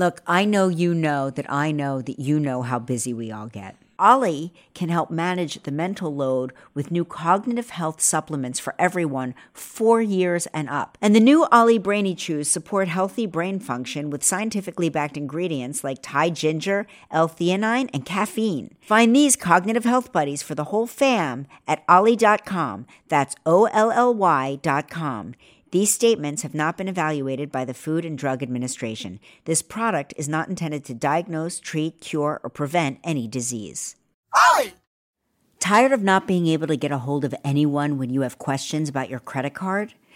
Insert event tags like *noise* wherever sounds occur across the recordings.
Look, I know you know that I know that you know how busy we all get. OLLY can help manage the mental load with new cognitive health supplements for everyone four years and up. And the new OLLY Brainy Chews support healthy brain function with scientifically backed ingredients like Thai ginger, L-theanine, and caffeine. Find these cognitive health buddies for the whole fam at olly.com. That's O-L-L-Y dot com. These statements have not been evaluated by the Food and Drug Administration. This product is not intended to diagnose, treat, cure, or prevent any disease. OLLY! Tired of not being able to get a hold of anyone when you have questions about your credit card?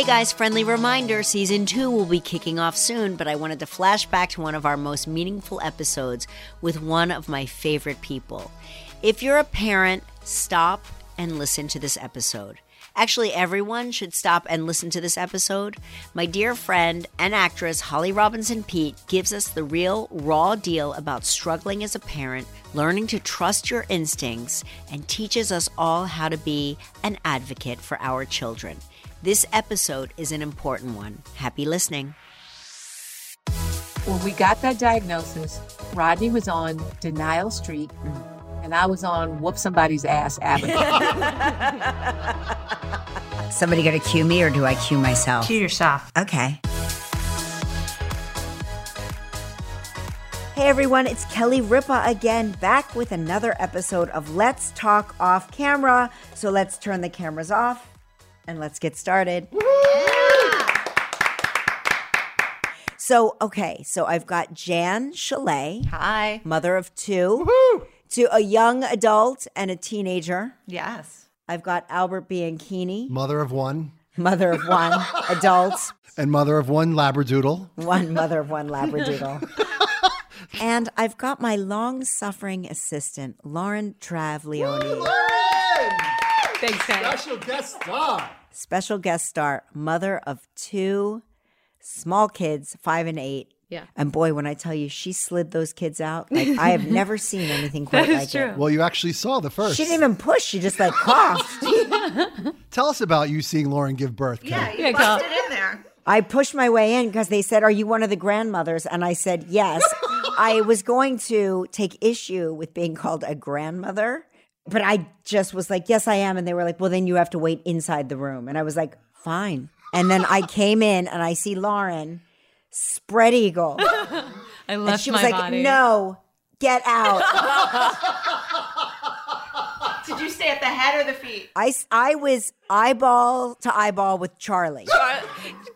Hey guys, friendly reminder season two will be kicking off soon, but I wanted to flash back to one of our most meaningful episodes with one of my favorite people. If you're a parent, stop and listen to this episode. Actually, everyone should stop and listen to this episode. My dear friend and actress Holly Robinson Peete gives us the real, raw deal about struggling as a parent, learning to trust your instincts, and teaches us all how to be an advocate for our children. This episode is an important one. Happy listening. When we got that diagnosis, Rodney was on Denial Street, and I was on Whoop Somebody's Ass Avenue. *laughs* Somebody gonna cue me or do I cue myself? Cue yourself. Okay. Hey everyone, it's Kelly Ripa again, back with another episode of Let's Talk Off Camera. So let's turn the cameras off and let's get started. So, okay, so I've got Jan Chalet, Hi. mother of two, to a young adult and a teenager. Yes. I've got Albert Bianchini, Mother of one mother of one, *laughs* adult, and mother of one Labradoodle. one mother of one labradoodle. *laughs* and I've got my long-suffering assistant, Lauren Travlioni, Big fan. Special guest star. Special guest star, mother of two small kids, five and eight. Yeah. And boy, when I tell you she slid those kids out, like *laughs* I have never seen anything quite That is like true. it. Well, you actually saw the first. She didn't even push; she just like coughed. *laughs* Tell us about you seeing Lauren give birth. Ken. Yeah, go. in there. I pushed my way in because they said, Are you one of the grandmothers? And I said, Yes. *laughs* I was going to take issue with being called a grandmother, but I just was like, Yes, I am. And they were like, Well, then you have to wait inside the room. And I was like, Fine. And then I came in and I see Lauren spread eagle. *laughs* I And left she was like, body. No, get out. *laughs* Did you stay at the head or the feet? I, I was eyeball to eyeball with Charlie. Char-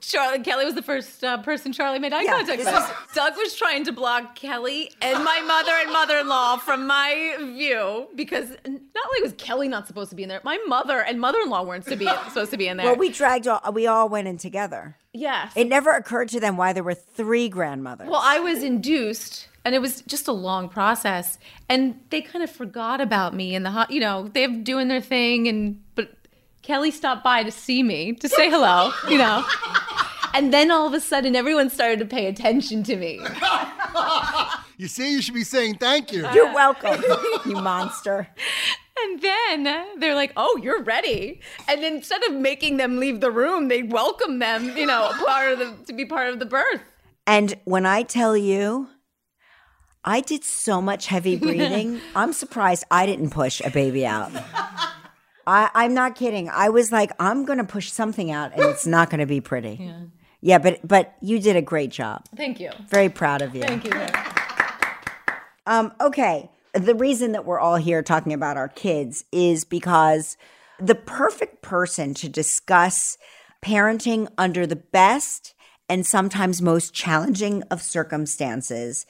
Charlie Kelly was the first uh, person Charlie made eye Yeah, contact with. was- Doug was trying to block Kelly and my mother and mother-in-law from my view because not only was Kelly not supposed to be in there, my mother and mother-in-law weren't to be *laughs* supposed to be in there. Well, we dragged all, we all went in together. yes. It never occurred to them why there were three grandmothers. Well, I was induced, and it was just a long process. And they kind of forgot about me in the hot. You know, they're doing their thing, and but Kelly stopped by to see me to say hello. *laughs* You know, and then all of a sudden, everyone started to pay attention to me. *laughs* You see, you should be saying thank you. You're welcome, you monster. *laughs* And then they're like, "Oh, you're ready." And instead of making them leave the room, they welcome them. You know, part of the to be part of the birth. And when I tell you, I did so much heavy *laughs* breathing, I'm surprised I didn't push a baby out. I, I'm not kidding. I was like, I'm going to push something out and it's not going to be pretty. *laughs* Yeah. yeah, but but you did a great job. Thank you. Very proud of you. Thank you. Um, okay. The reason that we're all here talking about our kids is because the perfect person to discuss parenting under the best and sometimes most challenging of circumstances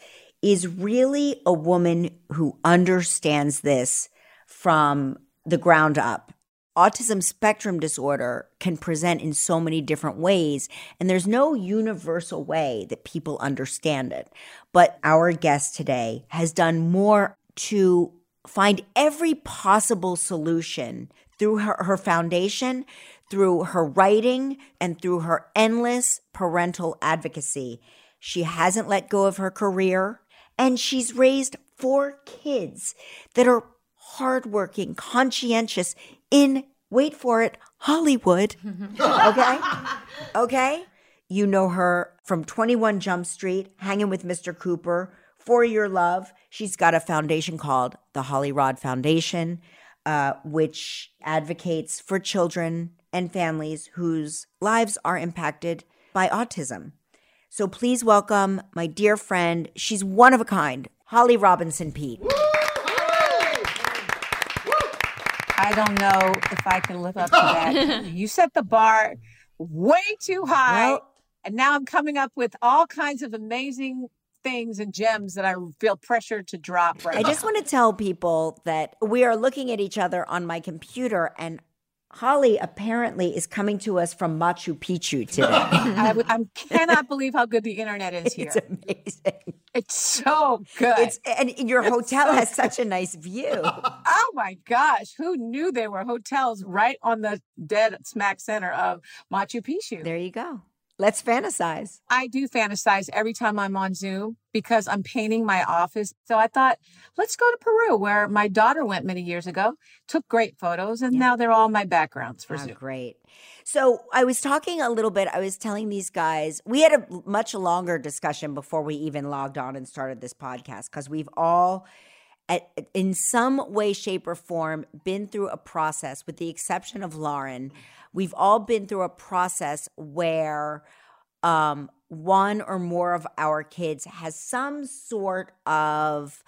is really a woman who understands this from the ground up. autism spectrum disorder can present in so many different ways, and there's no universal way that people understand it. But our guest today has done more to find every possible solution through her, her foundation, through her writing, and through her endless parental advocacy. She hasn't let go of her career, and she's raised four kids that are hardworking, conscientious in, wait for it, Hollywood. *laughs* okay? Okay? You know her from 21 Jump Street, hanging with Mr. Cooper, For Your Love. She's got a foundation called the Holly Rod Foundation, uh, which advocates for children and families whose lives are impacted by autism. So please welcome my dear friend. She's one of a kind, Holly Robinson Peete. I don't know if I can live up to that. *laughs* you set the bar way too high. Well- and now I'm coming up with all kinds of amazing things and gems that I feel pressure to drop right I just want to tell people that we are looking at each other on my computer, and Holly apparently is coming to us from Machu Picchu today. *laughs* I, w- I cannot believe how good the internet is here. it's amazing. It's so good. It's and your hotel has *laughs* such a nice view. *laughs* oh my gosh, who knew there were hotels right on the dead smack center of Machu Picchu? There you go. Let's fantasize. I do fantasize every time I'm on Zoom because I'm painting my office. So I thought, let's go to Peru, where my daughter went many years ago, took great photos, and now they're all my backgrounds for Oh, Zoom. great. So I was talking a little bit. I was telling these guys we had a much longer discussion before we even logged on and started this podcast because we've all, at, in some way, shape, or form, been through a process. With the exception of Lauren, we've all been through a process where um, one or more of our kids has some sort of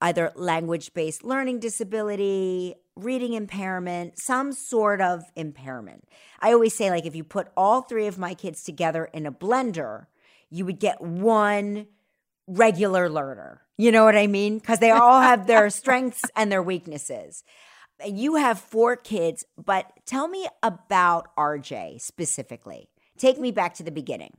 either language based learning disability, reading impairment, some sort of impairment. I always say, like, if you put all three of my kids together in a blender, you would get one regular learner. You know what I mean? Because they all have their *laughs* strengths and their weaknesses. You have four kids, but tell me about RJ specifically. Take me back to the beginning.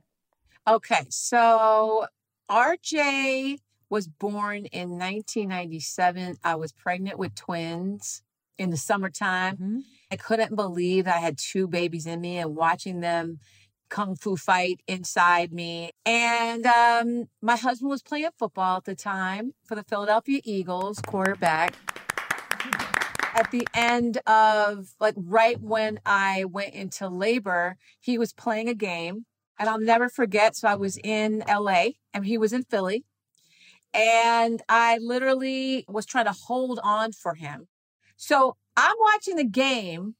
Okay, so RJ was born in 1997. I was pregnant with twins in the summertime. Mhm. I couldn't believe I had two babies in me and watching them kung fu fight inside me. And um, my husband was playing football at the time for the Philadelphia Eagles, quarterback. At the end of, like, right when I went into labor, he was playing a game. And I'll never forget. So I was in LA and he was in Philly. And I literally was trying to hold on for him. So I'm watching the game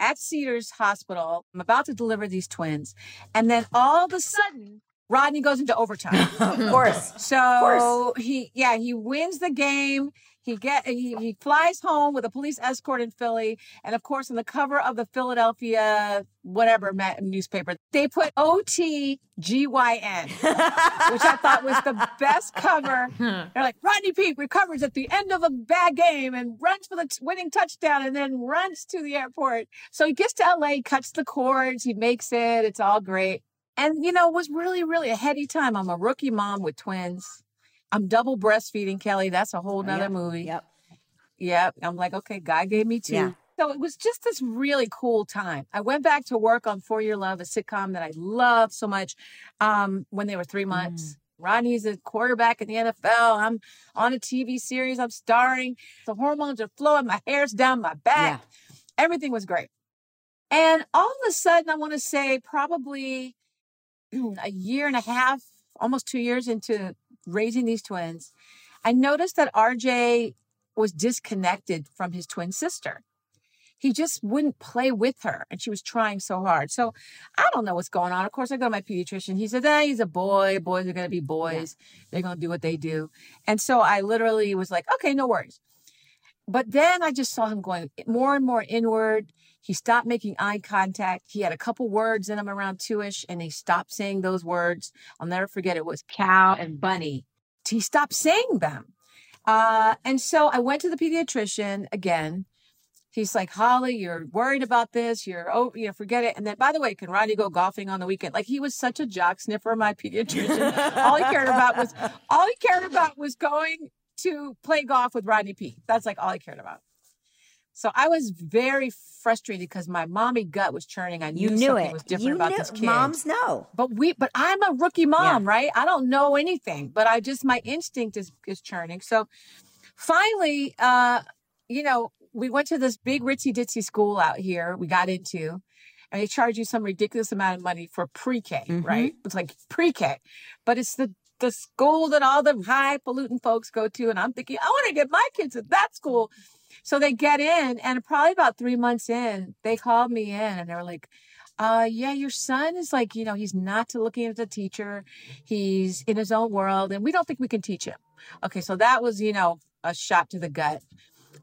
at Cedars Hospital. I'm about to deliver these twins. And then all of a sudden, Rodney goes into overtime. *laughs* of course. So course. he, yeah, he wins the game. He get he, he flies home with a police escort in Philly, and of course, on the cover of the Philadelphia whatever newspaper, they put O T G Y N, which I thought was the best cover. *laughs* They're like Rodney Peete recovers at the end of a bad game and runs for the t- winning touchdown, and then runs to the airport. So he gets to LA, cuts the cords, he makes it. It's all great. And, you know, it was really, really a heady time. I'm a rookie mom with twins. I'm double breastfeeding Kelly. That's a whole nother Yep, movie. Yep. Yep. I'm like, okay, God gave me two. Yeah. So it was just this really cool time. I went back to work on For Your Love, a sitcom that I loved so much um, when they were three months. Rodney's a quarterback in the NFL. I'm on a TV series. I'm starring. The hormones are flowing. My hair's down my back. Everything was great. And all of a sudden, I want to say probably *clears throat* a year and a half, almost two years into raising these twins, I noticed that RJ was disconnected from his twin sister. He just wouldn't play with her, and she was trying so hard. So I don't know what's going on. Of course, I go to my pediatrician. He said, "Ah, he's a boy. Boys are going to be boys. They're going to do what they do." And so I literally was like, "Okay, no worries." But then I just saw him going more and more inward. He stopped making eye contact. He had a couple words in him around two ish, and he stopped saying those words. I'll never forget it was cow and bunny. He stopped saying them. Uh, and so I went to the pediatrician again, He's like, Holly, you're worried about this. You're, oh, you know, forget it. And then, by the way, can Rodney go golfing on the weekend? Like he was such a jock sniffer, my pediatrician. all he cared about was, all he cared about was going to play golf with Rodney P. That's like all he cared about. So I was very frustrated because my mommy gut was churning. I knew You knew something it. was different you about knew. this kid. Moms know. But we, but I'm a rookie mom, right? I don't know anything, but I just my instinct is is churning. So finally, uh, you know, we went to this big ritzy ditzy school out here. We got into, and they charge you some ridiculous amount of money for pre-K, right? It's like pre-K, but it's the the school that all the high pollutant folks go to, and I'm thinking I want to get my kids at that school. So they get in, and probably about three months in, they called me in, and they were like uh yeah your son is like you know he's not looking at the teacher. He's in his own world and we don't think we can teach him. Okay so that was you know a shot to the gut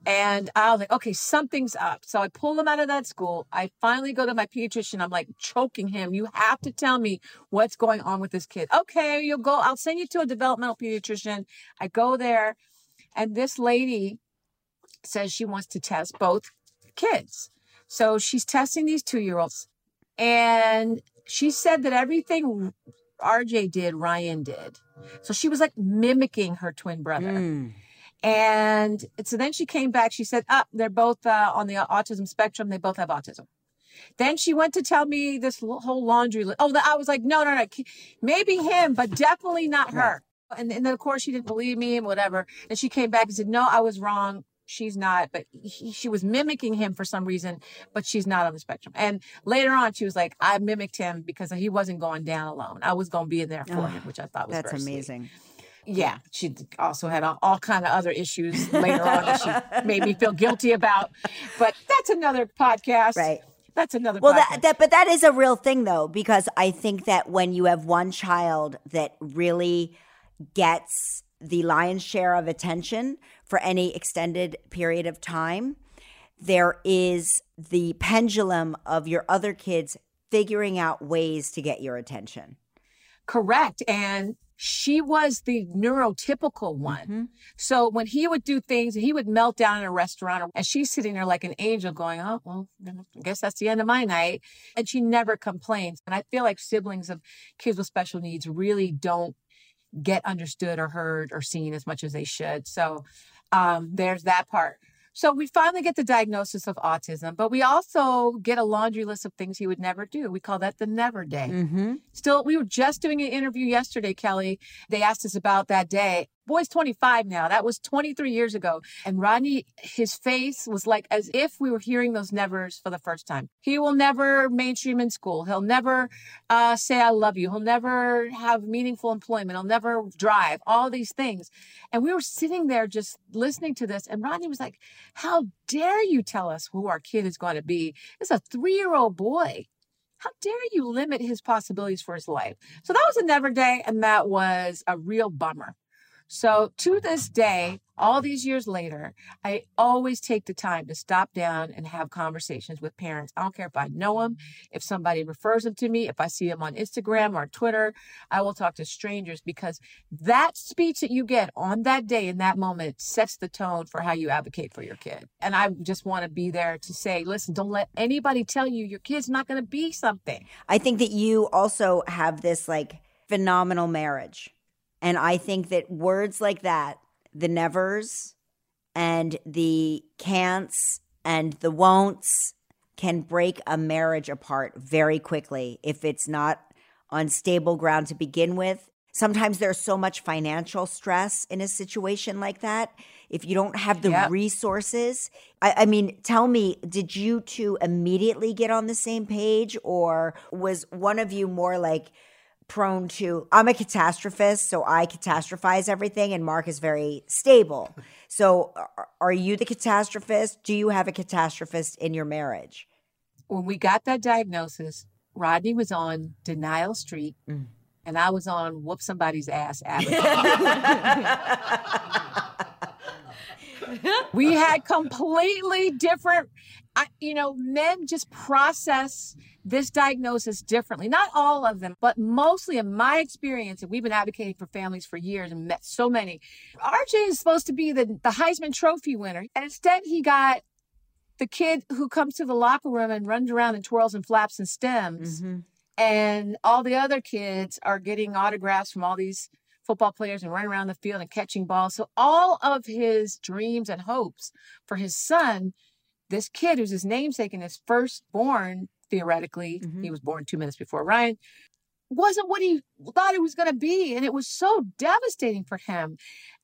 and i was like okay something's up. So i pull him out of that school. I finally go to my pediatrician. I'm like choking him. You have to tell me what's going on with this kid. Okay you'll go i'll send you to a developmental pediatrician. I go there and this lady says she wants to test both kids. So she's testing these two year olds and she said that everything RJ did, Ryan did. So she was like mimicking her twin brother. Mm. And so then she came back. She said, "Up, they're both uh, on the autism spectrum. They both have autism." Then she went to tell me this whole laundry list. Oh, I was like, "No, no, no, maybe him, but definitely not her." And, and then of course she didn't believe me and whatever. And she came back and said, "No, I was wrong. She's not." But he, she was mimicking him for some reason, but she's not on the spectrum. And later on, she was like, "I mimicked him because he wasn't going down alone. I was going to be in there for Ugh, him," which I thought was That's very sweet amazing. Yeah, she also had all, all kind of other issues later on that she *laughs* made me feel guilty about. But that's another podcast. Right. That's another. Well, podcast. that, that but that is a real thing though, because I think that when you have one child that really gets the lion's share of attention for any extended period of time, there is the pendulum of your other kids figuring out ways to get your attention. correct. And she was the neurotypical one. So when he would do things, he would melt down in a restaurant, and she's sitting there like an angel, going, "Oh, well, I guess that's the end of my night." And she never complains. And I feel like siblings of kids with special needs really don't get understood or heard or seen as much as they should. So um, there's that part. So we finally get the diagnosis of autism, but we also get a laundry list of things he would never do. We call that the never day. Mm-hmm. Still, we were just doing an interview yesterday, Kelly. They asked us about that day. Boy's 25 now. That was 23 years ago. And Rodney, his face was like as if we were hearing those nevers for the first time. He will never mainstream in school. He'll never uh, say, I love you. He'll never have meaningful employment. He'll never drive, all these things. And we were sitting there just listening to this. And Rodney was like, How dare you tell us who our kid is going to be? It's a three year old boy how dare you limit his possibilities for his life? So that was a never day, and that was a real bummer. So to this day, all these years later, I always take the time to stop down and have conversations with parents. I don't care if I know them, if somebody refers them to me, if I see them on Instagram or Twitter, I will talk to strangers because that speech that you get on that day in that moment sets the tone for how you advocate for your kid. And I just want to be there to say, listen, don't let anybody tell you your kid's not going to be something. I think that you also have this like phenomenal marriage. And I think that words like that, the nevers and the can'ts and the won'ts, can break a marriage apart very quickly if it's not on stable ground to begin with. Sometimes there's so much financial stress in a situation like that. If you don't have the Yep. resources, I, I mean, tell me, did you two immediately get on the same page, or was one of you more like prone to? I'm a catastrophist, so I catastrophize everything, and Mark is very stable. *laughs* So, are, you the catastrophist? Do you have a catastrophist in your marriage? when we got that diagnosis, Rodney was on Denial Street Mm. and I was on Whoop Somebody's Ass Avenue. *laughs* *laughs* we had completely different, I, you know, men just process this diagnosis differently. Not all of them, but mostly in my experience, and we've been advocating for families for years and met so many. RJ is supposed to be the, the Heisman Trophy winner, and instead he got the kid who comes to the locker room and runs around and twirls and flaps and stims, Mm-hmm. and all the other kids are getting autographs from all these football players and running around the field and catching balls. So all of his dreams and hopes for his son, this kid who's his namesake and his firstborn, theoretically, Mhm. he was born two minutes before Ryan, wasn't what he thought it was going to be. And it was so devastating for him.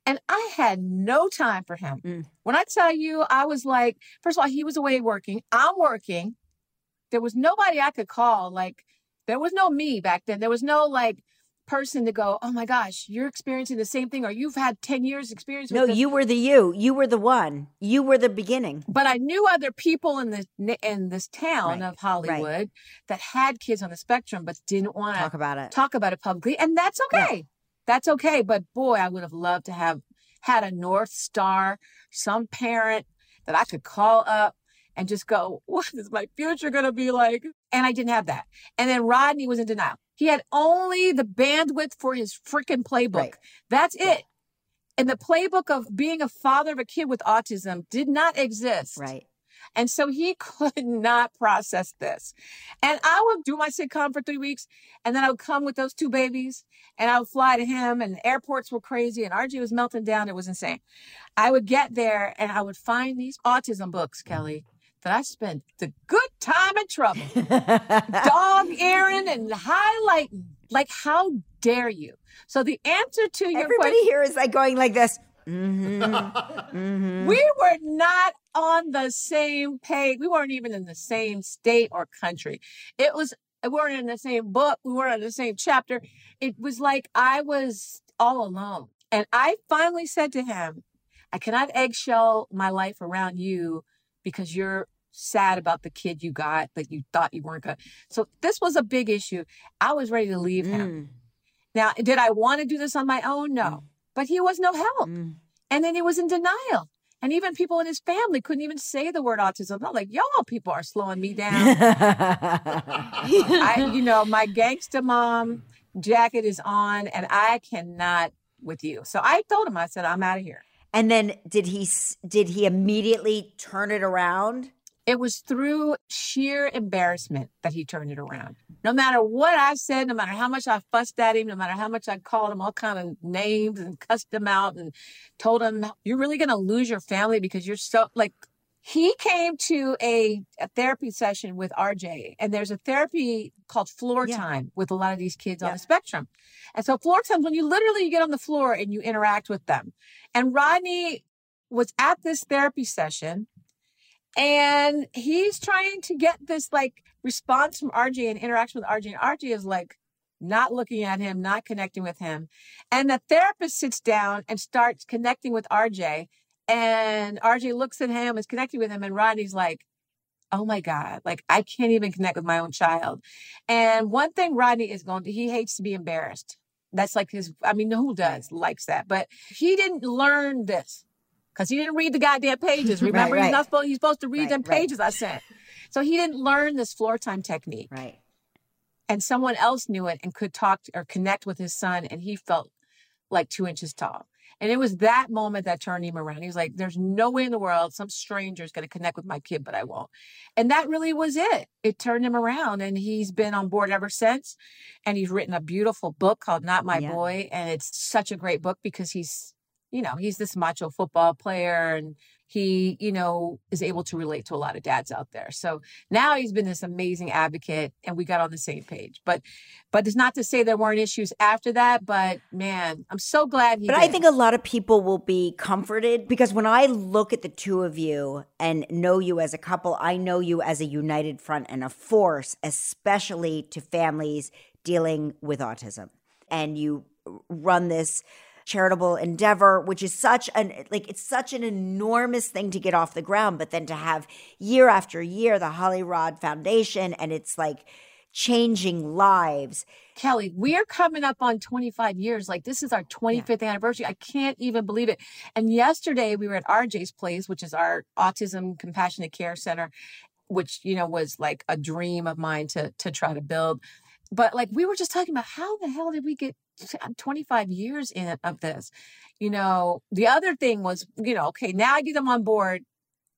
And I had no time for him. Mm. When I tell you, I was like, first of all, he was away working. I'm working. There was nobody I could call. Like, there was no me back then. There was no like person to go, oh my gosh, you're experiencing the same thing, or you've had 10 years experience with No, this. you were the you. You were the one. You were the beginning. but I knew other people in the in this town Right, of Hollywood that had kids on the spectrum, but didn't want to Talk about it. talk about it publicly, and that's Yeah. okay. That's okay. But boy, I would have loved to have had a North Star, some parent that I could call up and just go, what is my future going to be like? And I didn't have that. And then Rodney was in denial. He had only the bandwidth for his freaking playbook. Right. That's it. And the playbook of being a father of a kid with autism did not exist. Right. And so he *laughs* could not process this. And I would do my sitcom for three weeks, and then I would come with those two babies, and I would fly to him, and the airports were crazy, and RJ was melting down. It was insane. I would get there, and I would find these autism books, Kelly, that I spent the good time *laughs* and trouble dog earing and highlighting. Like, how dare you? So the answer to your Everybody question. here is like going like this. Mm-hmm. *laughs* mm-hmm. We were not on the same page. We weren't even in the same state or country. It was, we weren't in the same book. We weren't in the same chapter. It was like I was all alone. And I finally said to him, I cannot eggshell my life around you because you're sad about the kid you got that you thought you weren't going to. So this was a big issue. I was ready to leave him. Mm, Now, did I want to do this on my own? No. But he was no help. mm. And then he was in denial. And even people in his family couldn't even say the word autism. I'm like, y'all people are slowing me down. I, you know, my gangster mom jacket is on and I cannot with you. So I told him, I said, I'm out of here. and then did he did he immediately turn it around? It was through sheer embarrassment that he turned it around. No matter what I said, no matter how much I fussed at him, no matter how much I called him all kind of names and cussed him out and told him, you're really going to lose your family because you're so like, he came to a, a therapy session with RJ and there's a therapy called floor Yeah. time with a lot of these kids on the spectrum. And so floor time, when you literally you get on the floor and you interact with them. And Rodney was at this therapy session and he's trying to get this like response from RJ and interaction with RJ. And RJ is like not looking at him, not connecting with him. And the therapist sits down and starts connecting with RJ. And RJ looks at him, is connecting with him, and Rodney's like, Oh my God, like I can't even connect with my own child. And one thing Rodney is going to, he hates to be embarrassed. That's like his, I mean, who does likes that? But he didn't learn this because he didn't read the goddamn pages. *laughs* Remember, right. he's not supposed, he's supposed to read Right, them right. pages I sent. So he didn't learn this floor time technique. Right. And someone else knew it and could talk or connect with his son. And he felt like two inches tall. And it was that moment that turned him around. He was like, there's no way in the world some stranger is going to connect with my kid, but I won't. And that really was it. It turned him around and he's been on board ever since. And he's written a beautiful book called Not My Yeah. Boy. And it's such a great book because he's, you know, he's this macho football player and he, you know, is able to relate to a lot of dads out there. So now he's been this amazing advocate and we got on the same page. But but it's not to say there weren't issues after that, but man, I'm so glad he But I think a lot of people will be comforted because when I look at the two of you and know you as a couple, I know you as a united front and a force, especially to families dealing with autism. And you run this charitable endeavor which is such an like it's such an enormous thing to get off the ground but then to have year after year the Holly Rod Foundation and it's like changing lives Kelly, we're coming up on 25 years. Like this is our 25th anniversary. I can't even believe it. And yesterday we were at RJ's place, which is our autism compassionate care center, which, you know, was like a dream of mine to to try to build. But like we were just talking about how the hell did we get Uh, 25 years in of this? You know, the other thing was, you know, okay, now I get them on board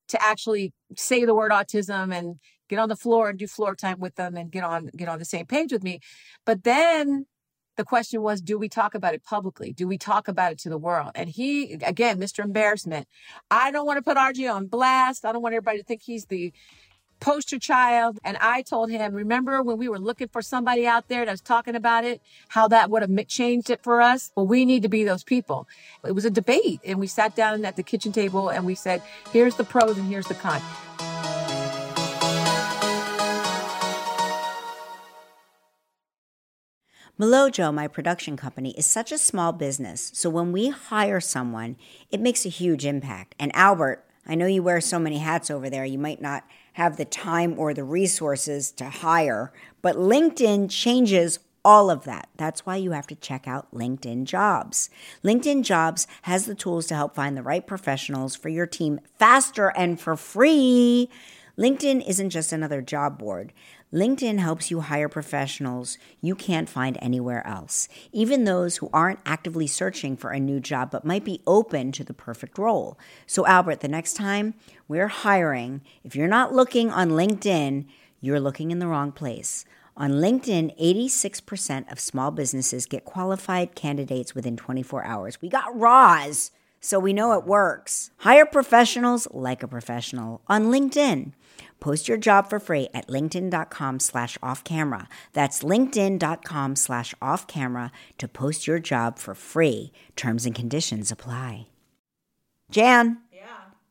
to actually say the word autism and get on the floor and do floor time with them and get on get on the same page with me. But then the question was, do we talk about it publicly? Do we talk about it to the world? And he, again, Mr. Embarrassment. I don't want to put RJ on blast. I don't want everybody to think he's the poster child. And I told him, remember when we were looking for somebody out there that was talking about it, how that would have changed it for us? Well, we need to be those people. It was a debate. And we sat down at the kitchen table and we said, here's the pros and here's the cons. Milojo, my production company, is such a small business, so when we hire someone, it makes a huge impact. And Albert, I know you wear so many hats over there, you might not have the time or the resources to hire, but LinkedIn changes all of that. That's why you have to check out LinkedIn Jobs. LinkedIn Jobs has the tools to help find the right professionals for your team faster and for free. LinkedIn isn't just another job board. LinkedIn helps you hire professionals you can't find anywhere else, even those who aren't actively searching for a new job but might be open to the perfect role. So, Albert, the next time we're hiring, if you're not looking on LinkedIn, you're looking in the wrong place. On LinkedIn, 86% of small businesses get qualified candidates within 24 hours. We got Roz, so we know it works. Hire professionals like a professional on LinkedIn. Post your job for free at linkedin.com slash off camera. That's linkedin.com slash off camera to post your job for free. Terms and conditions apply. Jan. Yeah.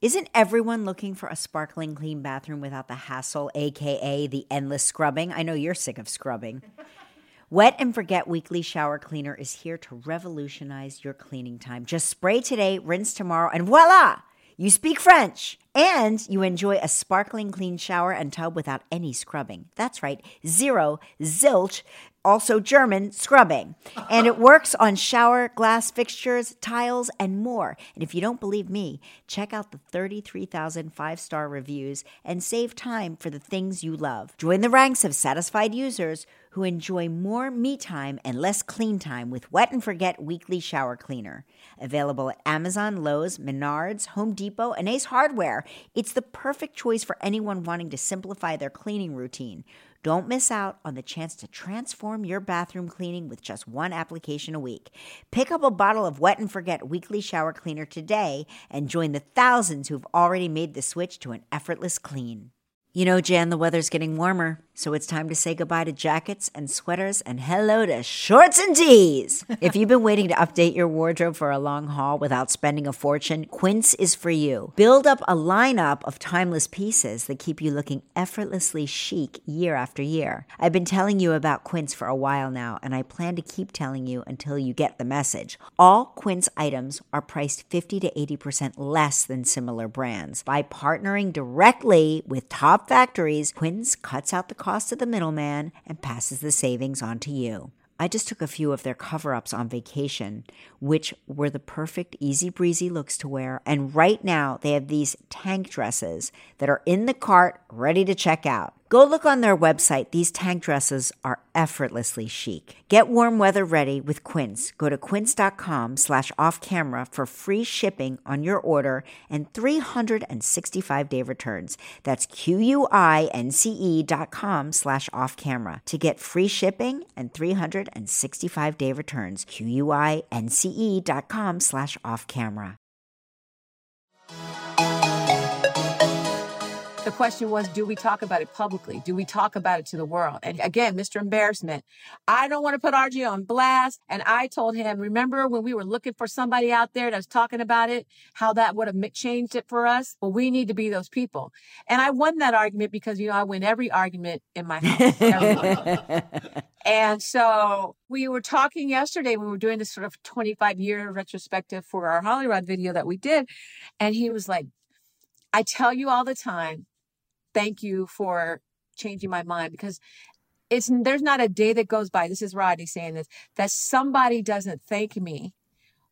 Isn't everyone looking for a sparkling clean bathroom without the hassle, aka the endless scrubbing? I know you're sick of scrubbing. *laughs* Wet and Forget Weekly Shower Cleaner is here to revolutionize your cleaning time. Just spray today, rinse tomorrow, and voila! You speak French and you enjoy a sparkling clean shower and tub without any scrubbing. That's right, zero, zilch, also German scrubbing. And it works on shower glass fixtures, tiles, and more. And if you don't believe me, check out the 33,000 five star reviews and save time for the things you love. Join the ranks of satisfied users who enjoy more me time and less clean time with Wet and Forget Weekly Shower Cleaner. Available at Amazon, Lowe's, Menards, Home Depot, and Ace Hardware. It's the perfect choice for anyone wanting to simplify their cleaning routine. Don't miss out on the chance to transform your bathroom cleaning with just one application a week. Pick up a bottle of Wet and Forget Weekly Shower Cleaner today and join the thousands who've already made the switch to an effortless clean. You know, Jan, the weather's getting warmer, so it's time to say goodbye to jackets and sweaters and hello to shorts and tees. *laughs* if you've been waiting to update your wardrobe for a long haul without spending a fortune, Quince is for you. Build up a lineup of timeless pieces that keep you looking effortlessly chic year after year. I've been telling you about Quince for a while now, and I plan to keep telling you until you get the message. All Quince items are priced 50 to 80% less than similar brands. By partnering directly with top factories, Quince cuts out the cost of the middleman and passes the savings on to you. I just took a few of their cover ups on vacation, which were the perfect easy breezy looks to wear. And right now, they have these tank dresses that are in the cart ready to check out. Go look on their website. These tank dresses are effortlessly chic. Get warm weather ready with Quince. Go to quince.com slash off camera for free shipping on your order and 365 day returns. That's Q-U-I-N-C-E dot com slash off camera to get free shipping and 365 day returns. Q-U-I-N-C-E dot com slash off camera. The question was, do we talk about it publicly? Do we talk about it to the world? And again, Mr. Embarrassment. I don't want to put RJ on blast. And I told him, remember when we were looking for somebody out there that was talking about it, how that would have changed it for us? Well, we need to be those people. And I won that argument because, you know, I win every argument in my house. *laughs* And so we were talking yesterday, we were doing this sort of 25 year retrospective for our Hollywood video that we did. And he was like, I tell you all the time, thank you for changing my mind because it's there's not a day that goes by. This is Rodney saying this that somebody doesn't thank me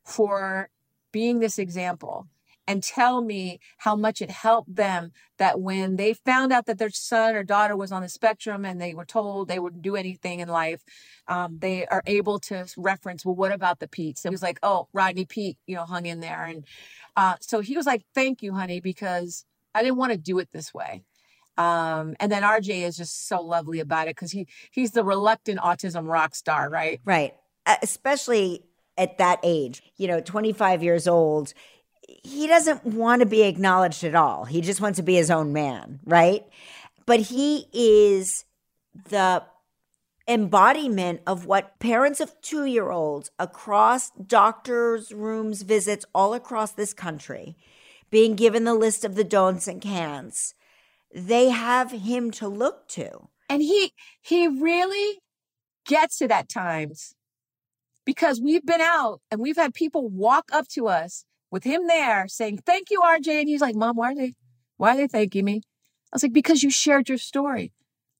for being this example and tell me how much it helped them that when they found out that their son or daughter was on the spectrum and they were told they wouldn't do anything in life, um, they are able to reference, well, what about the Peete's? And it was like, oh, Rodney Peete, you know, hung in there. And uh, so he was like, thank you, honey, because I didn't want to do it this way. Um, and then RJ is just so lovely about it because he he's the reluctant autism rock star, right? Right. Uh, Especially at that age, you know, 25 years old, he doesn't want to be acknowledged at all. He just wants to be his own man, right? But he is the embodiment of what parents of two year olds across doctors' rooms, visits all across this country, being given the list of the don'ts and can'ts, they have him to look to. And he he really gets it at times because we've been out and we've had people walk up to us with him there saying, Thank you, RJ. And he's like, Mom, why are they why are they thanking me? I was like, Because you shared your story.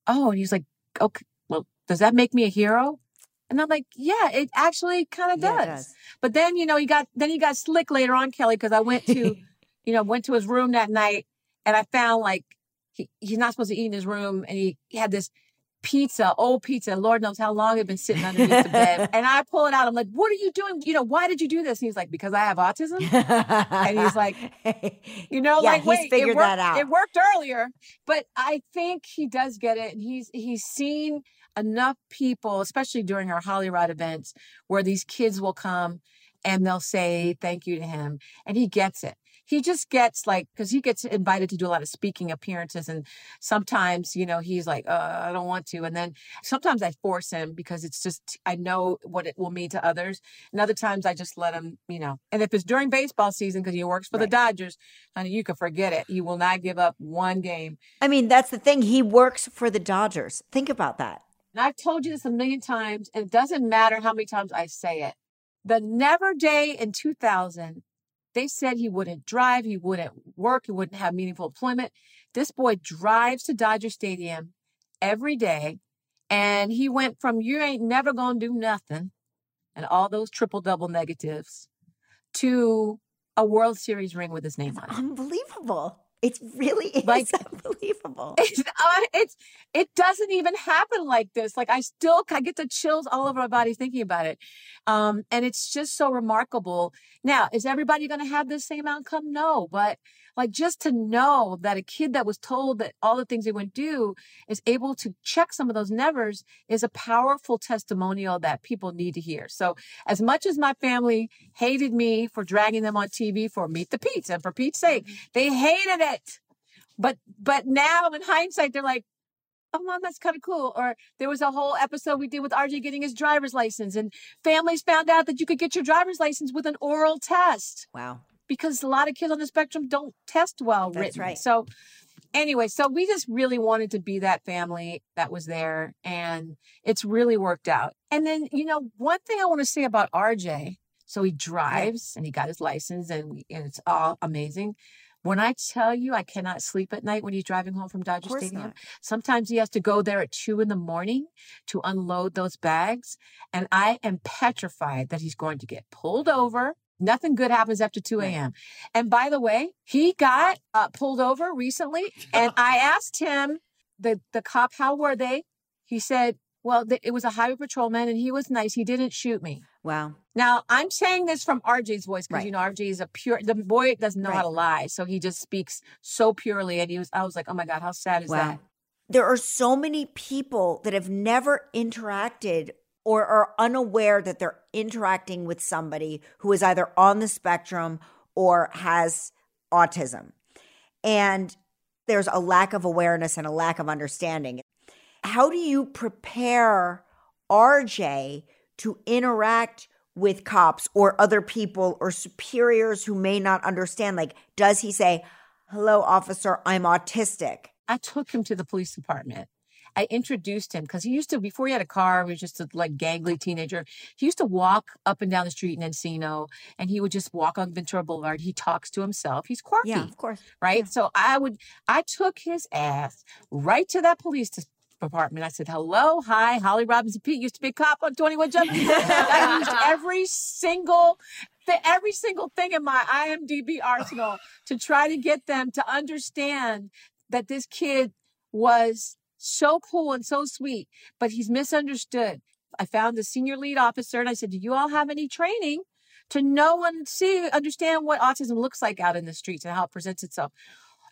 Oh, and he's like, Okay, well, does that make me a hero? And I'm like, yeah, it actually kind of does. it does. But then, you know, he got then he got slick later on, Kelly, because I went to, *laughs* you know, went to his room that night and I found like he, he's not supposed to eat in his room and he, he had this pizza, old pizza, Lord knows how long it had been sitting underneath the bed. *laughs* And I pull it out. I'm like, what are you doing? You know, why did you do this? And he's like, because I have autism. and he's like, *laughs* You know, Yeah, like he's wait, figured it worked, that out. It worked earlier, but I think he does get it, and he's he's seen enough people, especially during our Hollywood events, where these kids will come and they'll say thank you to him, and he gets it. He just gets like because he gets invited to do a lot of speaking appearances, and sometimes you know he's like, uh, I don't want to, and then sometimes I force him because it's just I know what it will mean to others, and other times I just let him, you know. And if it's during baseball season because he works for Right. the Dodgers, honey, you can forget it. He will not give up one game. I mean, that's the thing. He works for the Dodgers. Think about that. And I've told you this a million times, and it doesn't matter how many times I say it. The never day in 2000, they said he wouldn't drive, he wouldn't work, he wouldn't have meaningful employment. This boy drives to Dodger Stadium every day, and he went from you ain't never gonna do nothing and all those triple double negatives to a World Series ring with his name on it. Unbelievable. It's really *laughs* is Like- unbelievable. it's, uh, it's it doesn't even happen like this. Like i still i get the chills all over my body thinking about it. Um and it's just so remarkable. Now is everybody going to have the same outcome? No but like just to know that a kid that was told that all the things they wouldn't do is able to check some of those nevers is a powerful testimonial that people need to hear. So as much as my family hated me for dragging them on tv for meet the Peete's and for Peete's sake mm-hmm. they hated it. But but now in hindsight they're like oh mom that's kind of cool. Or there was a whole episode we did with rj getting his driver's license and families found out that you could get your driver's license with an oral test. Wow. Because a lot of kids on the spectrum don't test well That's written right. so anyway so we just really wanted to be that family that was there and it's really worked out and then you know one thing i want to say about rj so he drives and he got his license and, we, and it's all amazing when I tell you I cannot sleep at night when he's driving home from Dodger Stadium, not. sometimes he has to go there at two in the morning to unload those bags. And I am petrified that he's going to get pulled over. Nothing good happens after 2 a.m. And by the way, he got uh, pulled over recently. *laughs* And I asked him, the, the cop, how were they? He said, well, th- it was a highway patrolman and he was nice. He didn't shoot me. Wow. Now I'm saying this from RJ's voice because Right. you know RJ is a pure. The boy doesn't know how to lie, so he just speaks so purely. And he was, I was like, oh my god, how sad is Wow. that? There are so many people that have never interacted or are unaware that they're interacting with somebody who is either on the spectrum or has autism. And there's a lack of awareness and a lack of understanding. How do you prepare RJ to interact with cops or other people or superiors who may not understand? Like, does he say, Hello, officer, I'm autistic? I took him to the police department. I introduced him because he used to, before he had a car, he was just a like gangly teenager. He used to walk up and down the street in Encino and he would just walk on Ventura Boulevard. He talks to himself. He's quirky. Yeah, of course. right? So I would, I took his ass right to that police department. I said, hello, hi, Holly Robinson Peete used to be a cop on 21 Jump Street. I used *laughs* every single, every single thing in my IMDb arsenal to try to get them to understand that this kid was so cool and so sweet, but he's misunderstood. I found the senior lead officer and I said, do you all have any training to know and see, understand what autism looks like out in the streets and how it presents itself?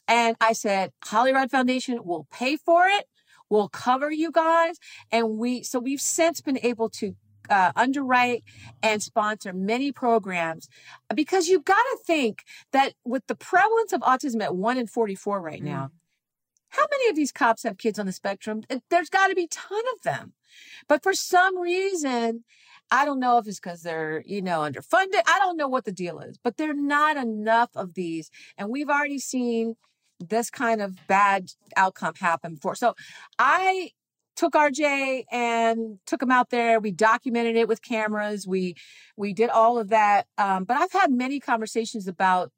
And I said, Holly Rod Foundation will pay for it. We'll cover you guys. And we, so we've since been able to uh, underwrite and sponsor many programs because you've got to think that with the prevalence of autism at 1 in 44 right now, how many of these cops have kids on the spectrum? There's got to be ton of them. But for some reason, I don't know if it's because they're, you know, underfunded. I don't know what the deal is, but there are not enough of these. And we've already seen this kind of bad outcome happen before. So I took RJ and took him out there. We documented it with cameras. We we did all of that. Um, but I've had many conversations about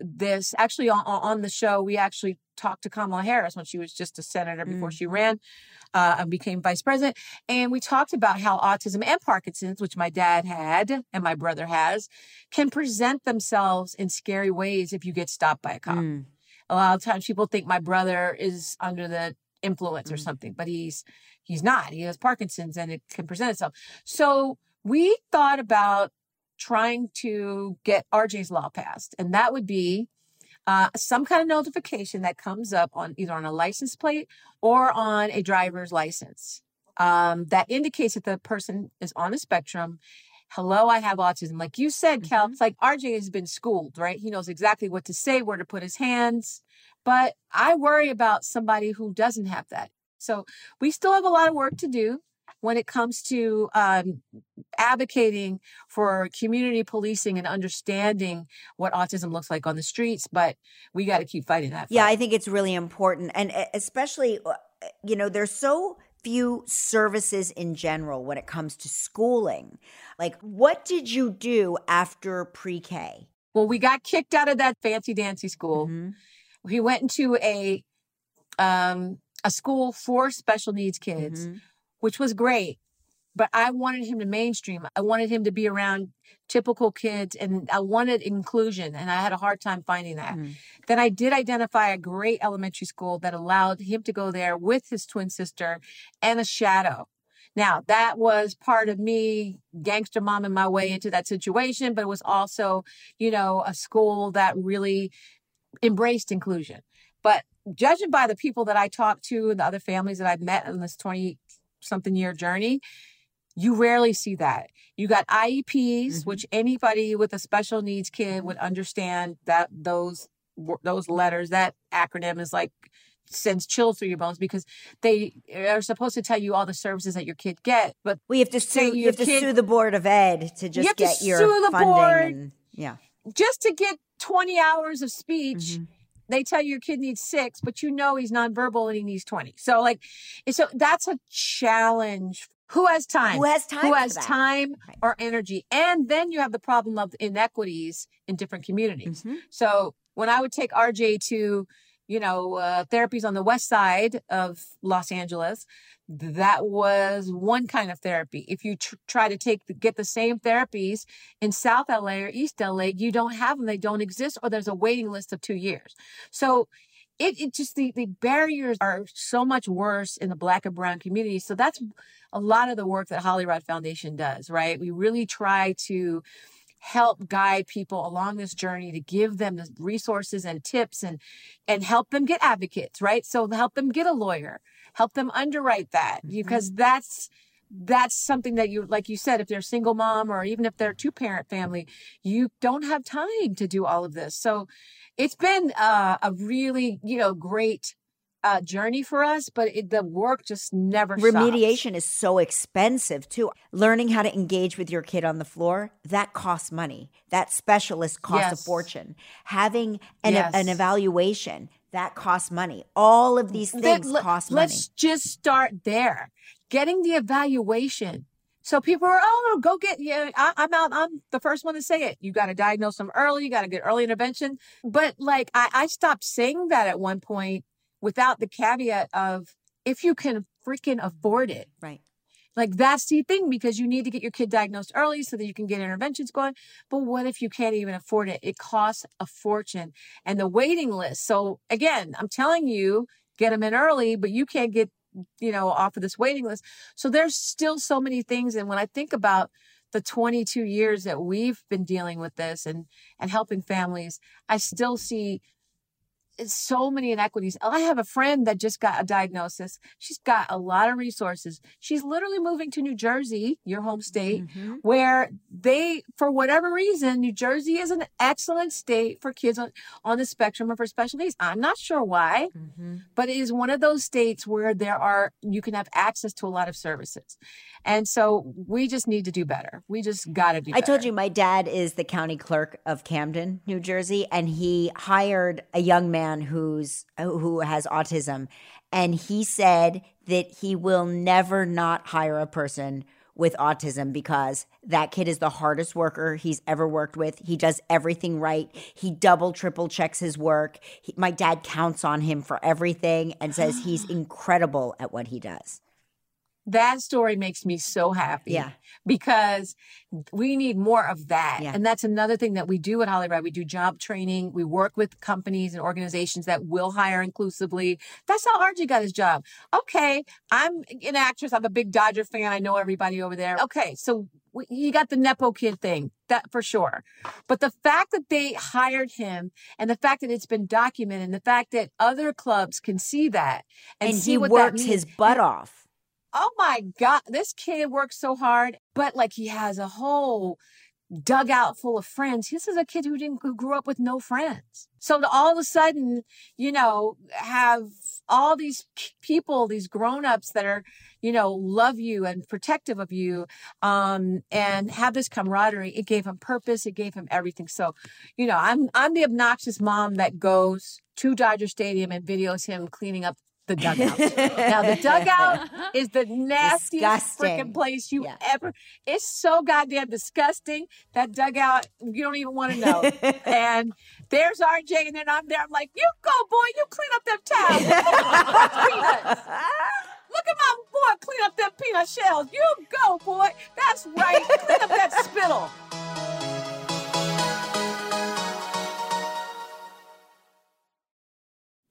this. Actually, on, on the show, we actually talked to Kamala Harris when she was just a senator before she ran uh, and became vice president. And we talked about how autism and Parkinson's, which my dad had and my brother has, can present themselves in scary ways if you get stopped by a cop. Mm. A lot of times people think my brother is under the influence or something, but he's he's not. He has Parkinson's and it can present itself. So we thought about trying to get RJ's law passed, and that would be uh, some kind of notification that comes up on either on a license plate or on a driver's license um, that indicates that the person is on the spectrum. Hello, I have autism. Like you said, Cal, it's like RJ has been schooled, right? He knows exactly what to say, where to put his hands. But I worry about somebody who doesn't have that. So we still have a lot of work to do when it comes to um, advocating for community policing and understanding what autism looks like on the streets. But we got to keep fighting that. Yeah. I think it's really important. And especially, uh, you know, there's so few services in general when it comes to schooling. Like, what did you do after pre K? well, we got kicked out of that fancy dancy school. Mm-hmm. He went into a um, a school for special needs kids. Mhm. Which was great. But I wanted him to mainstream. I wanted him to be around typical kids and I wanted inclusion. And I had a hard time finding that. Mhm. Then I did identify a great elementary school that allowed him to go there with his twin sister and a shadow. Now, that was part of me gangster momming my way into that situation, but it was also, you know, a school that really embraced inclusion. But judging by the people that I talked to and the other families that I've met in this 20 something year journey, you rarely see that. You got IEPs, Mhm. which anybody with a special needs kid would understand that those those letters, that acronym is like sends chills through your bones because they are supposed to tell you all the services that your kid get, but we have to sue. You have to sue the board of ed to just to get your the funding. board. And, yeah. just to get 20 hours of speech Mhm. They tell you your kid needs six, but you know he's nonverbal and he needs 20. So like, so that's a challenge. Who has time? Who has time? Who has time Right. or energy? And then you have the problem of inequities in different communities. Mhm. So when I would take RJ to, you know, uh, therapies on the west side of Los Angeles, that was one kind of therapy. If you tr- try to take the, get the same therapies in South LA or East LA, you don't have them. They don't exist, or there's a waiting list of two years. So it, it just the, the barriers are so much worse in the black and brown community. So that's a lot of the work that Holly Rod Foundation does, right? We really try to help guide people along this journey to give them the resources and tips and and help them get advocates right? So help them get a lawyer help them underwrite that because that's that's something that you like you said if they're a single mom or even if they're a two parent family you don't have time to do all of this. So it's been uh, a really you know great uh, journey for us but it, the work just never stops. Remediation is so expensive too. Learning how to engage with your kid on the floor, that costs money. That specialist costs a fortune. Having an, Yes. an evaluation, that costs money. All of these things let- cost money. Let's just start there. Getting the evaluation. So people are, oh, go get, yeah, I, I'm out. I'm the first one to say it. You got to diagnose them early. You got to get early intervention. But like, I, I stopped saying that at one point without the caveat of if you can freaking afford it. Right. Like that's the thing because you need to get your kid diagnosed early so that you can get interventions going. But what if you can't even afford it? It costs a fortune and the waiting list. So again, I'm telling you, get them in early, but you can't get, you know, off of this waiting list. So there's still so many things. And when I think about the 22 years that we've been dealing with this and, and helping families, I still see so many inequities. I have a friend that just got a diagnosis. She's got a lot of resources. She's literally moving to New Jersey, your home state, Mhm. where they, for whatever reason, New Jersey is an excellent state for kids on, on the spectrum or for special needs. I'm not sure why, Mhm. but it is one of those states where there are, you can have access to a lot of services. And so we just need to do better. We just got to do I told you my dad is the county clerk of Camden, New Jersey, and he hired a young man who's who has autism, and he said that he will never not hire a person with autism because that kid is the hardest worker he's ever worked with. He does everything right. He double triple checks his work. He, my dad counts on him for everything and says he's *gasps* incredible at what he does. That story makes me so happy. Yeah. Because we need more of that. Yeah. And that's another thing that we do at HollyRod. We do job training. We work with companies and organizations that will hire inclusively. That's how RJ got his job. Okay. I'm an actress. I'm a big Dodger fan. I know everybody over there. Okay. So he got the Nepo kid thing. That for sure. But the fact that they hired him and the fact that it's been documented and the fact that other clubs can see that and, And, see he what works that his butt off. Oh my God, this kid works so hard, but like he has a whole dugout full of friends. This is a kid who didn't who grew up with no friends. So to all of a sudden, you know, have all these people, these grown-ups that are, you know, love you and protective of you, um, and have this camaraderie. It gave him purpose. It gave him everything. So, you know, I'm I'm the obnoxious mom that goes to Dodger Stadium and videos him cleaning up the dugout. now the dugout *laughs* is the nastiest freaking place you Yeah. ever. It's so goddamn disgusting. That dugout, you don't even want to know. *laughs* and there's RJ, and then I'm there. I'm like, you go, boy, you clean up them towels. Look at my boy clean up them peanut shells. You go, boy. That's right. Clean up that spittle.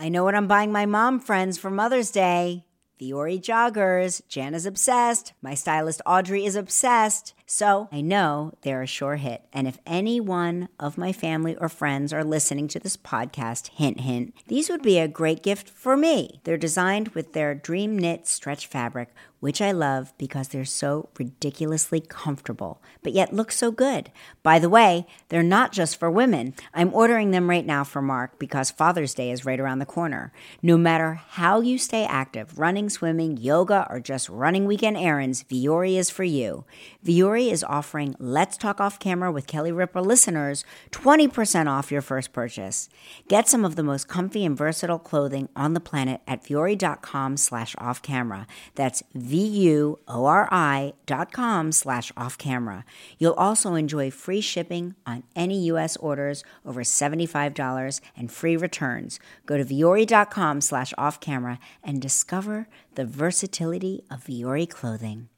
I know what I'm buying my mom friends for Mother's Day. Vuori joggers. Jan is obsessed. My stylist Audrey is obsessed. So I know they're a sure hit. And if any one of my family or friends are listening to this podcast, hint, hint, these would be a great gift for me. They're designed with their dream knit stretch fabric, which I love because they're so ridiculously comfortable, but yet look so good. By the way, they're not just for women. I'm ordering them right now for Mark because Father's Day is right around the corner. No matter how you stay active, running, swimming, yoga, or just running weekend errands, Vuori is for you. Vuori is offering Let's Talk Off Camera with Kelly Ripa listeners 20% off your first purchase. Get some of the most comfy and versatile clothing on the planet at Vuori.com slash off camera. That's V-U-O-R-I dot com slash off camera. You'll also enjoy free shipping on any U.S. orders over $75 and free returns. Go to Vuori.com slash off camera and discover the versatility of Vuori clothing.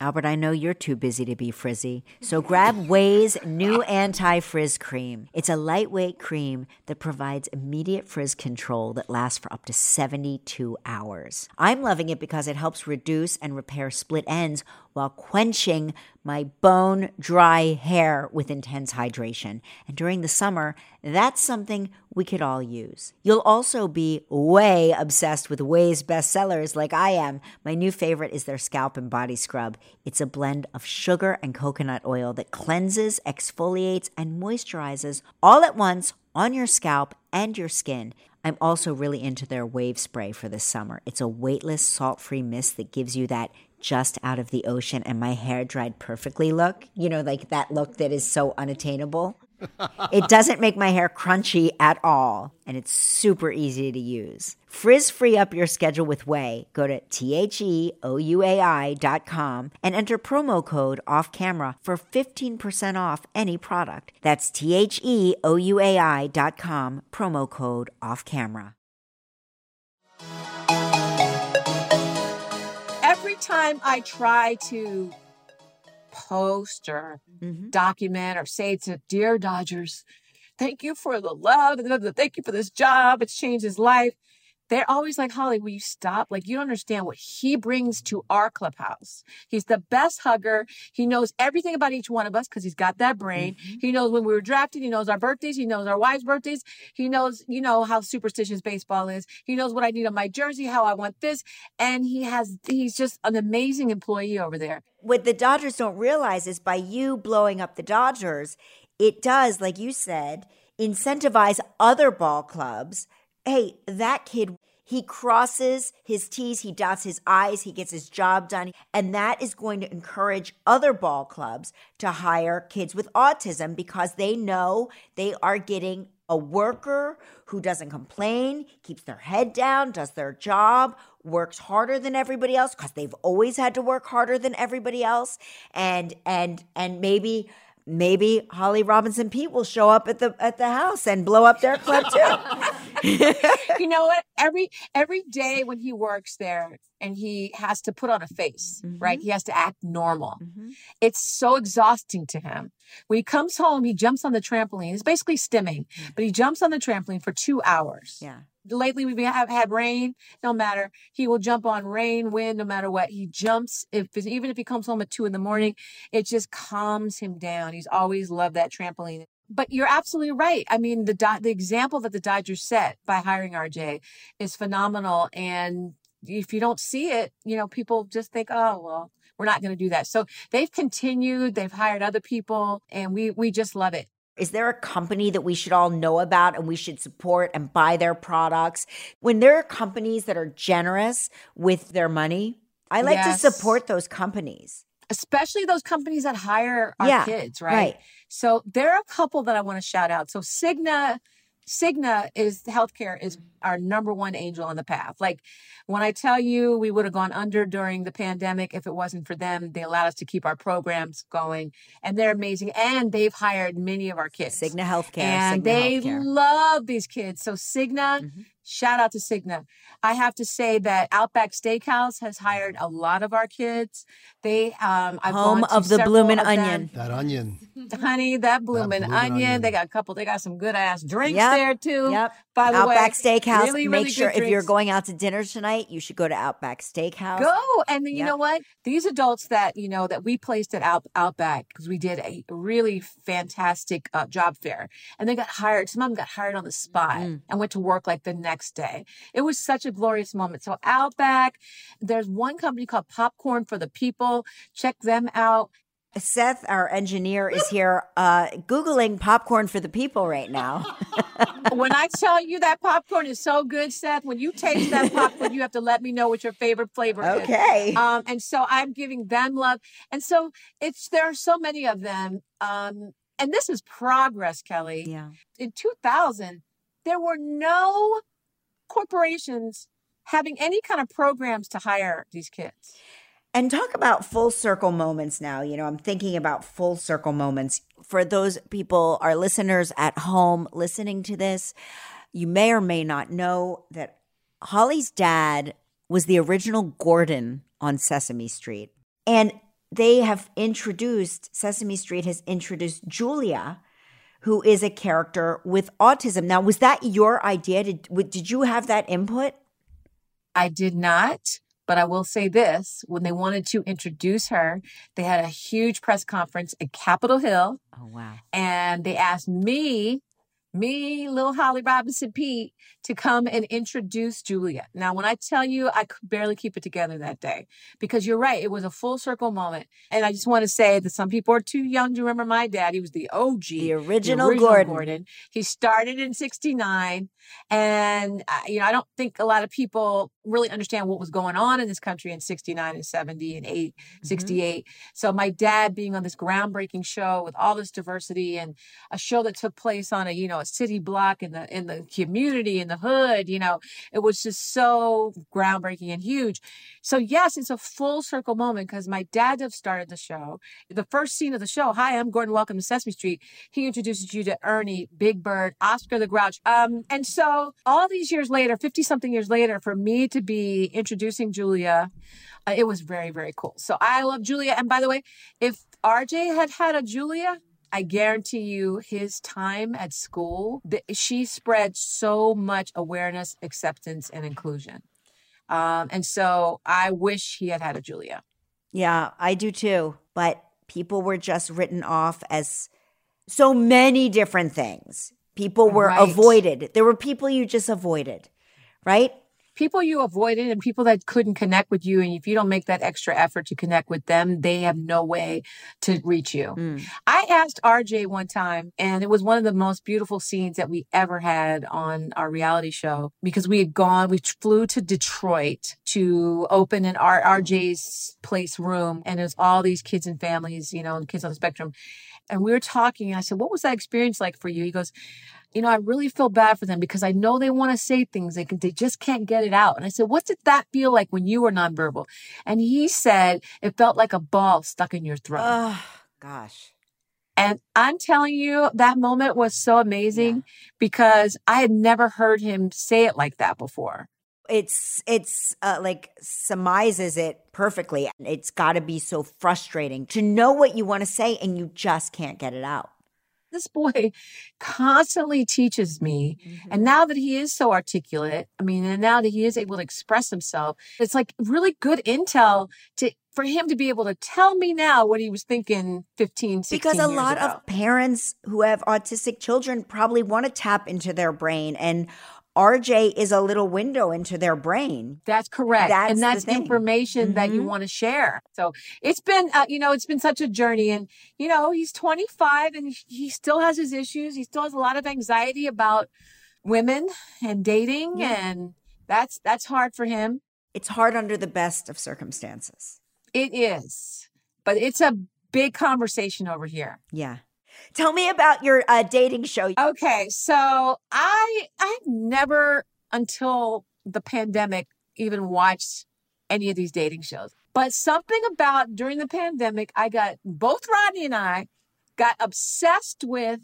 Albert, I know you're too busy to be frizzy, so grab OUAI's new anti frizz cream. It's a lightweight cream that provides immediate frizz control that lasts for up to 72 hours. I'm loving it because it helps reduce and repair split ends while quenching my bone dry hair with intense hydration. And during the summer, that's something we could all use. You'll also be way obsessed with OUAI's bestsellers like I am. My new favorite is their scalp and body scrub. It's a blend of sugar and coconut oil that cleanses, exfoliates, and moisturizes all at once on your scalp and your skin. I'm also really into their wave spray for this summer. It's a weightless, salt free mist that gives you that just out of the ocean and my hair dried perfectly look. You know, like that look that is so unattainable. *laughs* it doesn't make my hair crunchy at all, and it's super easy to use. Frizz free up your schedule with OUAI. Go to T H E O U A I dot com and enter promo code off camera for 15% off any product. That's T H E O U A I dot com, promo code off camera. Every time I try to post or Mhm. document or say to Dear Dodgers, thank you for the love, and thank you for this job. It's changed his life. They're always like, Holly, will you stop? Like, you don't understand what he brings to our clubhouse. He's the best hugger. He knows everything about each one of us because he's got that brain. Mm-hmm. He knows when we were drafted. He knows our birthdays. He knows our wives' birthdays. He knows, you know, how superstitious baseball is. He knows what I need on my jersey, how I want this. And he has, he's just an amazing employee over there. What the Dodgers don't realize is by you blowing up the Dodgers, it does, like you said, incentivize other ball clubs hey, that kid, he crosses his T's, he dots his I's, he gets his job done. And that is going to encourage other ball clubs to hire kids with autism because they know they are getting a worker who doesn't complain, keeps their head down, does their job, works harder than everybody else because they've always had to work harder than everybody else and and and maybe maybe Holly Robinson Peete will show up at the at the house and blow up their club too. *laughs* you know what? Every every day when he works there and he has to put on a face, mm-hmm. right? He has to act normal. Mm-hmm. It's so exhausting to him. When he comes home, he jumps on the trampoline. It's basically stimming, but he jumps on the trampoline for two hours. Yeah lately we have had rain no matter. He will jump on rain wind no matter what. He jumps if even if he comes home at two in the morning it just calms him down. He's always loved that trampoline. But you're absolutely right. I mean the the example that the dodgers set by hiring rj is phenomenal. And if you don't see it you know people just think oh well we're not going to do that. So they've continued they've hired other people and we we just love it is there a company that we should all know about and we should support and buy their products? When there are companies that are generous with their money, I like yes. to support those companies. Especially those companies that hire our yeah, kids, right? right? So there are a couple that I want to shout out. So Cigna Cigna is healthcare is our number one angel on the path. Like when I tell you we would have gone under during the pandemic if it wasn't for them, they allowed us to keep our programs going and they're amazing. And they've hired many of our kids. Cigna Healthcare. And Cigna they Healthcare. love these kids. So Cigna, mm-hmm. Shout out to Cigna. I have to say that Outback Steakhouse has hired a lot of our kids. They um I've home of the bloomin' onion. That onion. *laughs* Honey, that bloomin' that onion. onion. They got a couple, they got some good ass drinks yep. there too. Yep. By the Outback way, Steakhouse. Really, Make sure if you're going out to dinner tonight, you should go to Outback Steakhouse. Go. And you yep. know what? These adults that, you know, that we placed at Out, Outback because we did a really fantastic uh, job fair and they got hired. Some of them got hired on the spot mm. and went to work like the next next day. It was such a glorious moment. So Outback, there's one company called Popcorn for the People. Check them out. Seth, our engineer, is here uh, Googling popcorn for the people right now. *laughs* when I tell you that popcorn is so good, Seth, when you taste that popcorn, you have to let me know what your favorite flavor okay. is. Okay. Um, and so I'm giving them love. And so it's there are so many of them. Um, and this is progress, Kelly. Yeah. In 2000, there were no corporations having any kind of programs to hire these kids. And talk about full circle moments now. You know, I'm thinking about full circle moments. For those people, our listeners at home listening to this, you may or may not know that Holly's dad was the original Gordon on Sesame Street. And they have introduced, Sesame Street has introduced Julia who is a character with autism. Now, was that your idea? Did, did you have that input? I did not. But I will say this when they wanted to introduce her, they had a huge press conference at Capitol Hill. Oh, wow. And they asked me me, little Holly Robinson Peete, to come and introduce Julia. Now, when I tell you, I could barely keep it together that day because you're right. It was a full circle moment. And I just want to say that some people are too young to remember my dad. He was the OG, the original, the original Gordon. Gordon. He started in 69. And, uh, you know, I don't think a lot of people really understand what was going on in this country in 69 and 70 and 8, mm-hmm. 68. So my dad being on this groundbreaking show with all this diversity and a show that took place on a, you know, city block in the, in the community, in the hood, you know, it was just so groundbreaking and huge. So yes, it's a full circle moment because my dad have started the show. The first scene of the show, hi, I'm Gordon, welcome to Sesame Street. He introduces you to Ernie, Big Bird, Oscar the Grouch. Um, and so all these years later, 50 something years later, for me to be introducing Julia, uh, it was very, very cool. So I love Julia. And by the way, if RJ had had a Julia, I guarantee you his time at school, th- she spread so much awareness, acceptance, and inclusion. Um, and so I wish he had had a Julia. Yeah, I do too. But people were just written off as so many different things. People were Right. avoided. There were people you just avoided, right? People you avoided and people that couldn't connect with you. And if you don't make that extra effort to connect with them, they have no way to reach you. Mm. I asked RJ one time, and it was one of the most beautiful scenes that we ever had on our reality show because we had gone, we flew to Detroit to open an R- RJ's place room, and it was all these kids and families, you know, and kids on the spectrum. And we were talking, and I said, What was that experience like for you? He goes, You know, I really feel bad for them because I know they want to say things, they, can, they just can't get it out. And I said, What did that feel like when you were nonverbal? And he said, It felt like a ball stuck in your throat. Oh, gosh. And I'm telling you, that moment was so amazing because I had never heard him say it like that before. It's it's uh, like surmises it perfectly. It's got to be so frustrating to know what you want to say and you just can't get it out. This boy *laughs* constantly teaches me. Mm-hmm. And now that he is so articulate, I mean, and now that he is able to express himself, it's like really good intel to for him to be able to tell me now what he was thinking 15, 16 because a lot ago. of parents who have autistic children probably want to tap into their brain and RJ is a little window into their brain. That's correct. That's and that's information that you Mhm. want to share. So it's been, uh, you know, it's been such a journey. And, you know, he's 25 and he still has his issues. He still has a lot of anxiety about women and dating. Yeah. And that's, that's hard for him. It's hard under the best of circumstances. It is, but it's a big conversation over here. Yeah. Tell me about your uh, dating show. Okay, so I I've never until the pandemic even watched any of these dating shows. But something about during the pandemic, I got both Rodney and I got obsessed with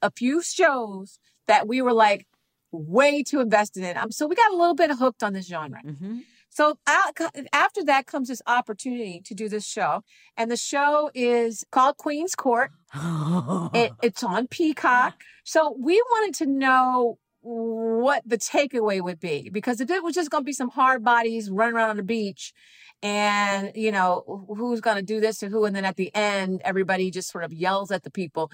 a few shows that we were like way too invested in. Um, so we got a little bit hooked on this genre. Mm-hmm. So uh, after that comes this opportunity to do this show, and the show is called Queen's Court. It, *laughs* it's on Peacock. So we wanted to know what the takeaway would be because if it was just going to be some hard bodies running around on the beach and you know who's going to do this to who and then at the end everybody just sort of yells at the people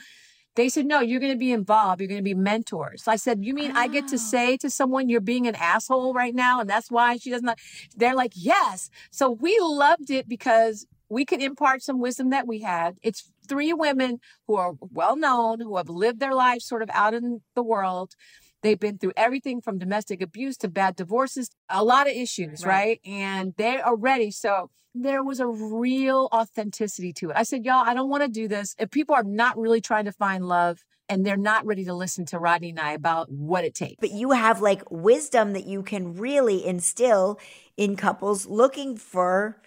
they said no you're going to be involved. You're going to be mentors. So i said you mean i get to Ah. say to someone you're being an asshole right now and that's why she doesn't they're like yes. So we loved it because we could impart some wisdom that we had. It's three women who are well known who have lived their lives sort of out in the world They've been through everything from domestic abuse to bad divorces, a lot of issues, right? Right. And they are ready. So there was a real authenticity to it. I said, y'all, I don't want to do this. If people are not really trying to find love and they're not ready to listen to Rodney and I about what it takes. but you have like wisdom that you can really instill in couples looking for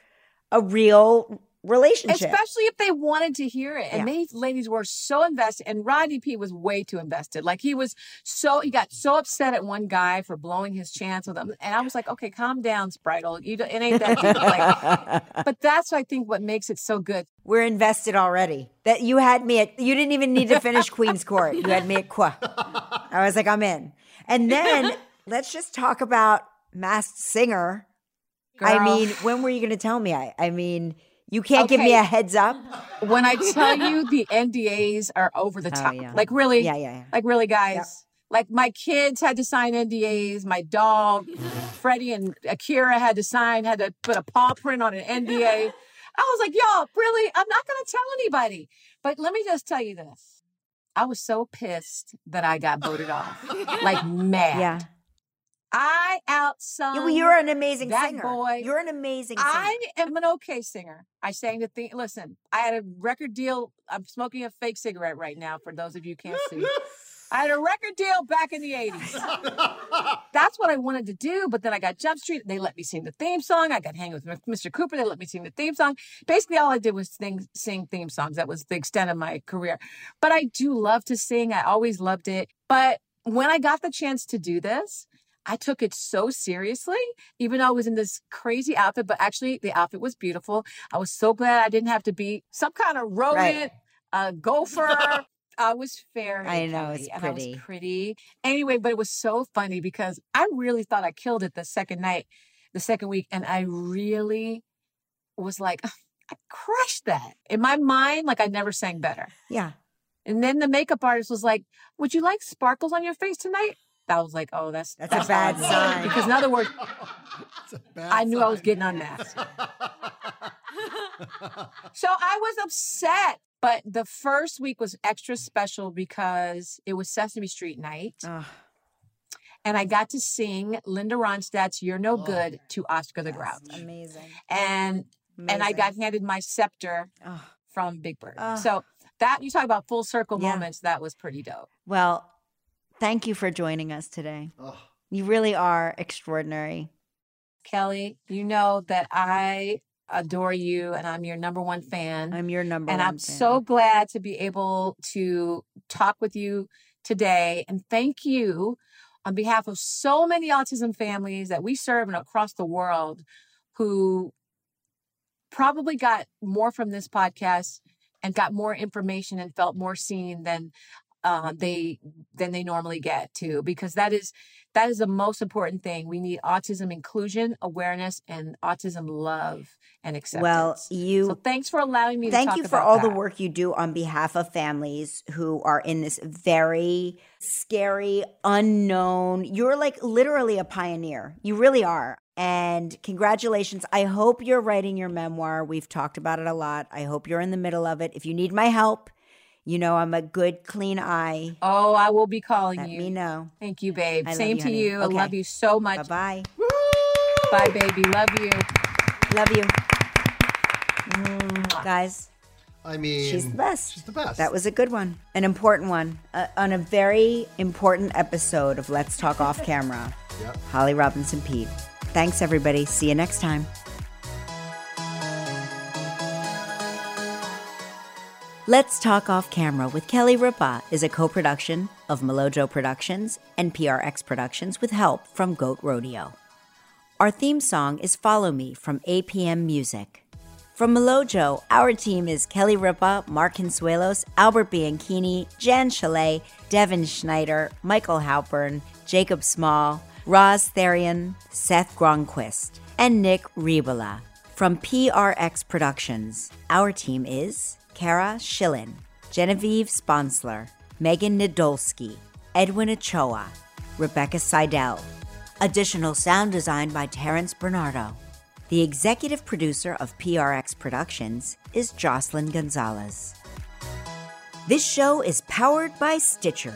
a real relationship. Especially if they wanted to hear it. And Yeah. these ladies were so invested. And Rodney Peete was way too invested. Like he was so, he got so upset at one guy for blowing his chance with him. And I was like, okay, calm down, Spritle. You don't, it ain't that deep. Like, *laughs* but that's, I think, what makes it so good. We're invested already. That you had me at you didn't even need to *laughs* finish Queen's Court. You had me at Qua. I was like, I'm in. And then let's just talk about Masked Singer. I mean, when were you gonna tell me? I I mean, you can't give me a heads up. when I tell you the NDAs are over the Oh, top, yeah. like really, Yeah, yeah, yeah. like really, guys. Like my kids had to sign NDAs. My dog, Freddie and Akira had to sign, had to put a paw print on an NDA. I was like, y'all, really? I'm not going to tell anybody. But let me just tell you this. I was so pissed that I got voted off. Like mad. Yeah. I outsung. Well, you're an amazing that singer. boy- You're an amazing singer. I am an okay singer. I sang the thing. Listen, I had a record deal. I'm smoking a fake cigarette right now. For those of you who can't see, I had a *laughs* record deal back in the '80s. That's what I wanted to do, but then I got Jump Street. They let me sing the theme song. I got hang with Mr. Cooper. They let me sing the theme song. Basically, all I did was sing, sing theme songs. That was the extent of my career. But I do love to sing. I always loved it. But when I got the chance to do this, I took it so seriously, even though I was in this crazy outfit, but actually the outfit was beautiful. I was so glad I didn't have to be some kind of rodent. a gopher. *laughs* I was fair. I know, it's and I pretty. was pretty. Anyway, but it was so funny because I really thought I killed it the second night, the second week, and I really was like, I crushed that in my mind. Like I never sang better. Yeah. And then the makeup artist was like, "Would you like sparkles on your face tonight?" That was like, "Oh, that's That's a bad sign. Because in other words, *laughs* It's a bad I knew I was getting unmasked. So I was upset. But the first week was extra special because it was Sesame Street night. Ugh. And I got to sing Linda Ronstadt's You're No Oh, Good to Oscar the That's Grouch. Amazing. And and I got handed my scepter Ugh. from Big Bird. Ugh. so that you talk about full circle Yeah. moments, that was pretty dope. Well, thank you for joining us today. Ugh. You really are extraordinary. Kelly, you know that I adore you and I'm your number one fan. I'm your number one and I'm fan. so glad to be able to talk with you today. And thank you on behalf of so many autism families that we serve and across the world who probably got more from this podcast and got more information and felt more seen than uh, they than they normally get too because that is that is the most important thing we need autism inclusion awareness and autism love and acceptance Well, you so thanks for allowing me to Thank you for all the work you do on behalf of families who are in this very scary, unknown. You're like literally a pioneer. You really are. And congratulations. I hope you're writing your memoir. We've talked about it a lot. I hope you're in the middle of it. If you need my help, you know I'm a good, clean eye. Oh, I will be calling Let you. Let me know. Thank you, babe. I love Same you, to honey. you. Okay. I love you so much. bye. Bye, Bye, baby. Love you. Love you. Guys. I mean, She's the best. She's the best. That was a good one, an important one, uh, on a very important episode of Let's Talk Off Camera. Yep. Holly Robinson Peete. Thanks, everybody. See you next time. Let's Talk Off Camera with Kelly Ripa is a co production of Milojo Productions and PRX Productions with help from Goat Rodeo. Our theme song is Follow Me from APM Music. From Milojo, our team is Kelly Ripa, Mark Consuelos, Albert Bianchini, Jan Chalet, Devin Schneider, Michael Halpern, Jacob Small, Roz Therian, Seth Gronquist, and Nick Ribola. From PRX Productions, our team is Kara Schillen, Genevieve Sponsler, Megan Nadolski, Edwin Ochoa, Rebecca Seidel. Additional sound design by Terrence Bernardo. The executive producer of PRX Productions is Jocelyn Gonzalez. This show is powered by Stitcher.